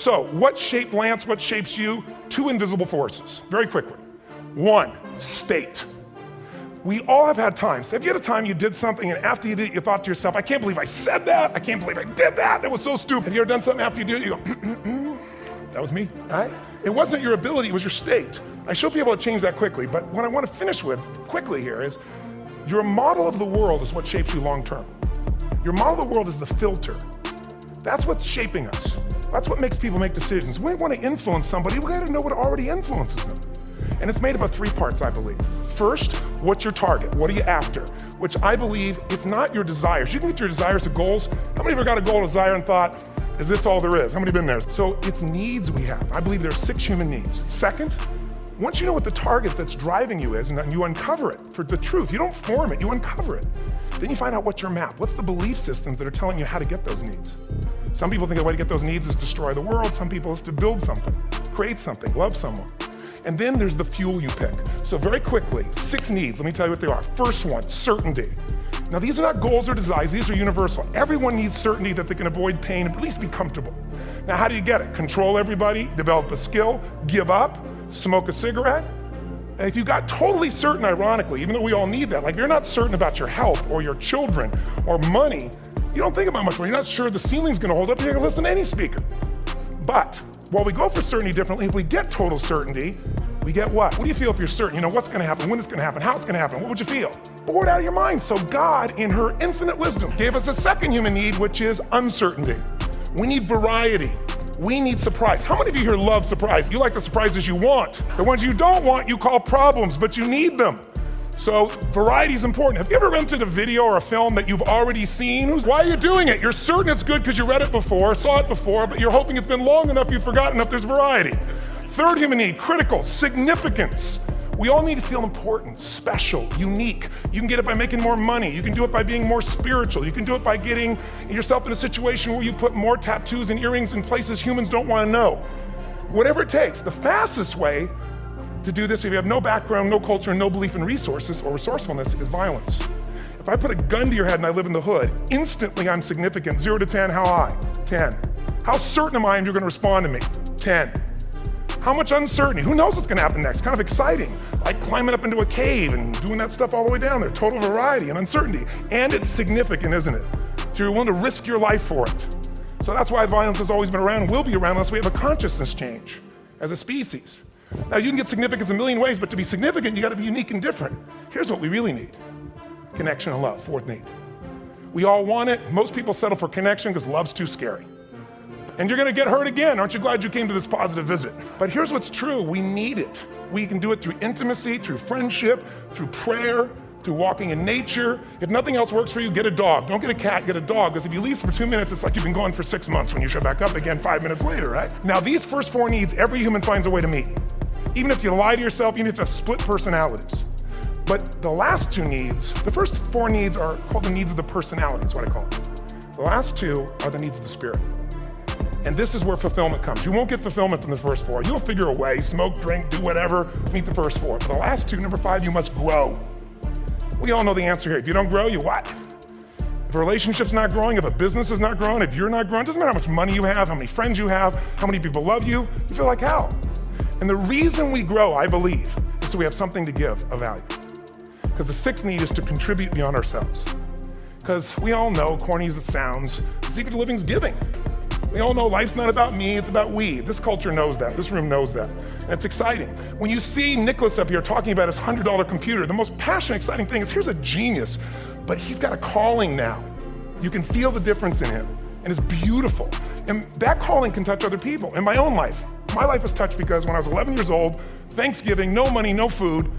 So, what shaped Lance? What shapes you? Two invisible forces, very quickly. One, state. We all have had times. Have you had a time you did something and after you did it, you thought to yourself, I can't believe I said that. I can't believe I did that. That was so stupid. Have you ever done something after you did it? You go, that was me, right? It wasn't your ability, it was your state. I should be able to change that quickly, but what I want to finish with quickly here is your model of the world is what shapes you long term. Your model of the world is the filter. That's what's shaping us. That's what makes people make decisions. We want to influence somebody, we got to know what already influences them. And it's made up of three parts, I believe. First, what's your target? What are you after? Which I believe it's not your desires. You can get your desires to goals. How many of you got a goal, desire, and thought, is this all there is? How many been there? So it's needs we have. I believe there are six human needs. Second, once you know what the target that's driving you is and you uncover it for the truth, you don't form it, you uncover it. Then you find out what's your map. What's the belief systems that are telling you how to get those needs? Some people think the way to get those needs is destroy the world. Some people is to build something, create something, love someone. And then there's the fuel you pick. So very quickly, six needs. Let me tell you what they are. First one, certainty. Now these are not goals or desires, these are universal. Everyone needs certainty that they can avoid pain and at least be comfortable. Now how do you get it? Control everybody, develop a skill, give up, smoke a cigarette. And if you got totally certain, ironically, even though we all need that, like if you're not certain about your health or your children or money, you don't think about much more. You're not sure the ceiling's gonna hold up, you're gonna listen to any speaker. But while we go for certainty differently, if we get total certainty, we get what? What do you feel if you're certain? You know what's gonna happen, when it's gonna happen, how it's gonna happen, what would you feel? Bored out of your mind. So God, in her infinite wisdom, gave us a second human need, which is uncertainty. We need variety. We need surprise. How many of you here love surprise? You like the surprises you want. The ones you don't want, you call problems, but you need them. So variety is important. Have you ever rented a video or a film that you've already seen? Why are you doing it? You're certain it's good because you read it before, saw it before, but you're hoping it's been long enough you've forgotten enough there's variety. Third human need, critical, significance. We all need to feel important, special, unique. You can get it by making more money. You can do it by being more spiritual. You can do it by getting yourself in a situation where you put more tattoos and earrings in places humans don't want to know. Whatever it takes. The fastest way to do this if you have no background, no culture, no belief in resources or resourcefulness is violence. If I put a gun to your head and I live in the hood, instantly I'm significant. Zero to 10, how high? 10. How certain am I you're gonna respond to me? 10. How much uncertainty? Who knows what's gonna happen next? Kind of exciting. Like climbing up into a cave and doing that stuff all the way down there. Total variety and uncertainty. And it's significant, isn't it? So you're willing to risk your life for it. So that's why violence has always been around will be around unless we have a consciousness change as a species. Now, you can get significance a million ways, but to be significant, you got to be unique and different. Here's what we really need connection and love, fourth need. We all want it. Most people settle for connection because love's too scary. And you're going to get hurt again. Aren't you glad you came to this positive visit? But here's what's true we need it. We can do it through intimacy, through friendship, through prayer, through walking in nature. If nothing else works for you, get a dog. Don't get a cat, get a dog. Because if you leave for two minutes, it's like you've been gone for six months when you show back up again five minutes later, right? Now, these first four needs, every human finds a way to meet. Even if you lie to yourself, you have split personalities. But the last two needs, the first four needs are called the needs of the personality, is what I call them. The last two are the needs of the spirit. And this is where fulfillment comes. You won't get fulfillment from the first four. You'll figure a way, smoke, drink, do whatever, meet the first four. But the last two, number five, you must grow. We all know the answer here. If you don't grow, you what? If a relationship's not growing, if a business is not growing, if you're not growing, doesn't matter how much money you have, how many friends you have, how many people love you, you feel like hell. And the reason we grow, I believe, is so we have something to give of value. Because the sixth need is to contribute beyond ourselves. Because we all know, corny as it sounds, the secret to living is giving. We all know life's not about me, it's about we. This culture knows that. This room knows that. And it's exciting. When you see Nicholas up here talking about his $100 computer, the most passionate, exciting thing is here's a genius, but he's got a calling now. You can feel the difference in him, and it's beautiful. And that calling can touch other people. In my own life, my life was touched because when I was 11 years old, Thanksgiving, no money, no food,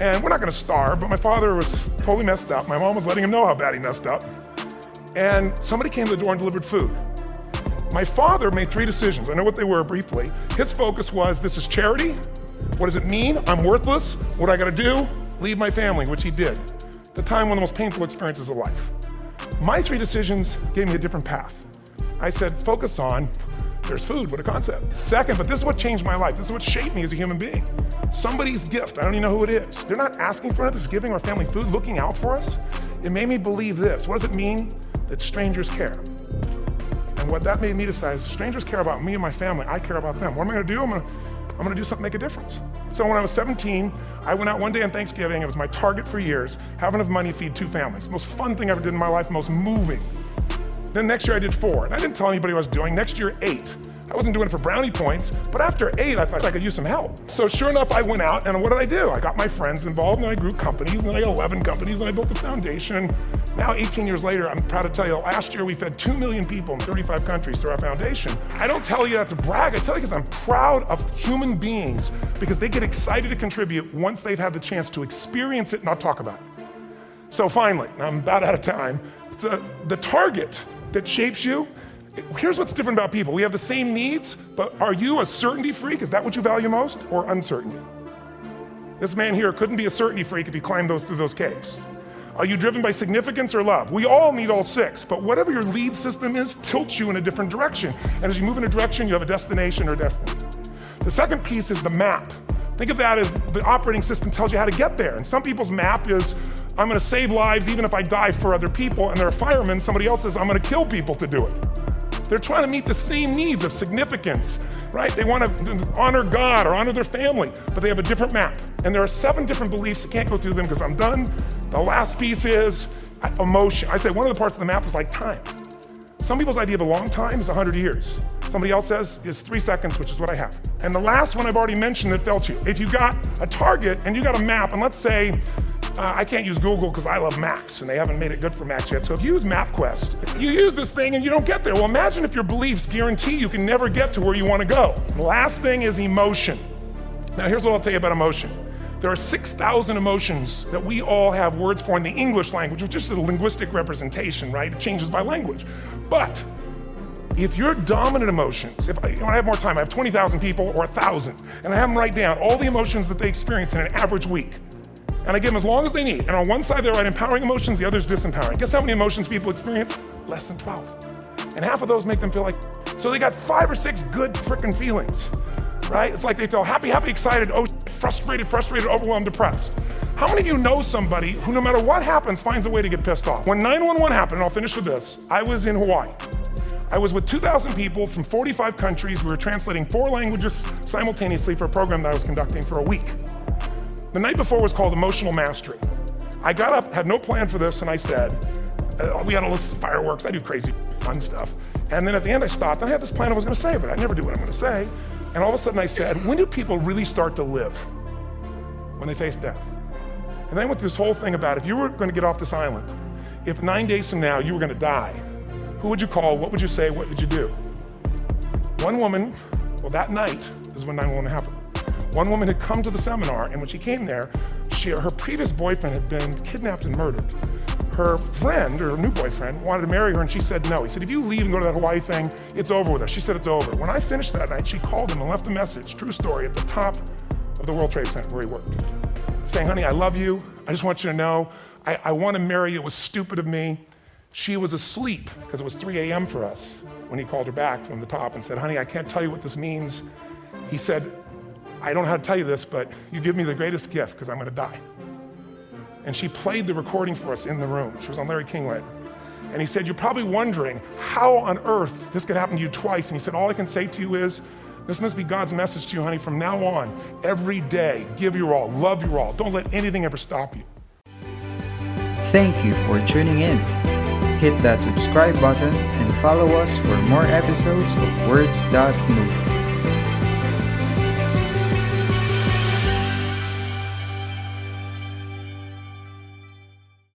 And we're not gonna starve, but my father was totally messed up. My mom was letting him know how bad he messed up. And somebody came to the door and delivered food. My father made three decisions. I know what they were briefly. His focus was this is charity. What does it mean? I'm worthless. What do I gotta do? Leave my family, which he did. The time, one of the most painful experiences of life. My three decisions gave me a different path. I said, focus on there's food, what a concept. Second, but this is what changed my life. This is what shaped me as a human being. Somebody's gift, I don't even know who it is. They're not asking for it, this is giving our family food, looking out for us. It made me believe this. What does it mean? That strangers care. And what that made me decide is strangers care about me and my family. I care about them. What am I gonna do? I'm gonna, I'm gonna do something make a difference. So when I was 17, I went out one day on Thanksgiving. It was my target for years. Have enough money to feed two families. Most fun thing I ever did in my life, most moving. Then next year I did four. And I didn't tell anybody what I was doing. Next year, eight. I wasn't doing it for brownie points, but after eight, I thought I could use some help. So sure enough, I went out and what did I do? I got my friends involved and I grew companies, and I got 11 companies, and I built a foundation. Now, 18 years later, I'm proud to tell you, last year we fed 2 million people in 35 countries through our foundation. I don't tell you that to brag, I tell you because I'm proud of human beings because they get excited to contribute once they've had the chance to experience it, and not talk about it. So finally, I'm about out of time. The, the target that shapes you. Here's what's different about people we have the same needs, but are you a certainty freak? Is that what you value most, or uncertainty? This man here couldn't be a certainty freak if he climbed those through those caves. Are you driven by significance or love? We all need all six, but whatever your lead system is tilts you in a different direction. And as you move in a direction, you have a destination or destiny. The second piece is the map. Think of that as the operating system tells you how to get there. And some people's map is I'm gonna save lives even if I die for other people, and they're a fireman, somebody else says, I'm gonna kill people to do it. They're trying to meet the same needs of significance, right? They wanna honor God or honor their family, but they have a different map. And there are seven different beliefs. I can't go through them because I'm done. The last piece is uh, emotion. I say one of the parts of the map is like time. Some people's idea of a long time is 100 years. Somebody else says is three seconds, which is what I have. And the last one I've already mentioned that felt you. If you got a target and you got a map, and let's say uh, I can't use Google because I love Macs and they haven't made it good for Macs yet. So if you use MapQuest, you use this thing and you don't get there. Well, imagine if your beliefs guarantee you can never get to where you want to go. The last thing is emotion. Now, here's what I'll tell you about emotion. There are 6,000 emotions that we all have words for in the English language, which is just a linguistic representation, right? It changes by language. But if your dominant emotions, if I, I have more time, I have 20,000 people or 1,000, and I have them write down all the emotions that they experience in an average week and I give them as long as they need. And on one side, they write empowering emotions, the other is disempowering. Guess how many emotions people experience? Less than 12. And half of those make them feel like, so they got five or six good freaking feelings, right? It's like they feel happy, happy, excited, oh, frustrated, frustrated, overwhelmed, depressed. How many of you know somebody who, no matter what happens, finds a way to get pissed off? When 911 happened, and I'll finish with this, I was in Hawaii. I was with 2,000 people from 45 countries. We were translating four languages simultaneously for a program that I was conducting for a week. The night before was called Emotional Mastery. I got up, had no plan for this, and I said, uh, we had a list of fireworks. I do crazy, fun stuff. And then at the end, I stopped. And I had this plan I was going to say, but I never do what I'm going to say. And all of a sudden, I said, when do people really start to live? When they face death. And then with this whole thing about if you were going to get off this island, if nine days from now you were going to die, who would you call? What would you say? What would you do? One woman, well, that night is when 911 happened. One woman had come to the seminar, and when she came there, she, her previous boyfriend had been kidnapped and murdered. Her friend, or her new boyfriend, wanted to marry her, and she said no. He said, If you leave and go to that Hawaii thing, it's over with us. She said, It's over. When I finished that night, she called him and left a message, true story, at the top of the World Trade Center where he worked, saying, Honey, I love you. I just want you to know I, I want to marry you. It was stupid of me. She was asleep because it was 3 a.m. for us when he called her back from the top and said, Honey, I can't tell you what this means. He said, I don't know how to tell you this, but you give me the greatest gift because I'm going to die. And she played the recording for us in the room. She was on Larry King later. And he said, You're probably wondering how on earth this could happen to you twice. And he said, All I can say to you is, this must be God's message to you, honey. From now on, every day, give your all, love your all. Don't let anything ever stop you. Thank you for tuning in. Hit that subscribe button and follow us for more episodes of Words That Move.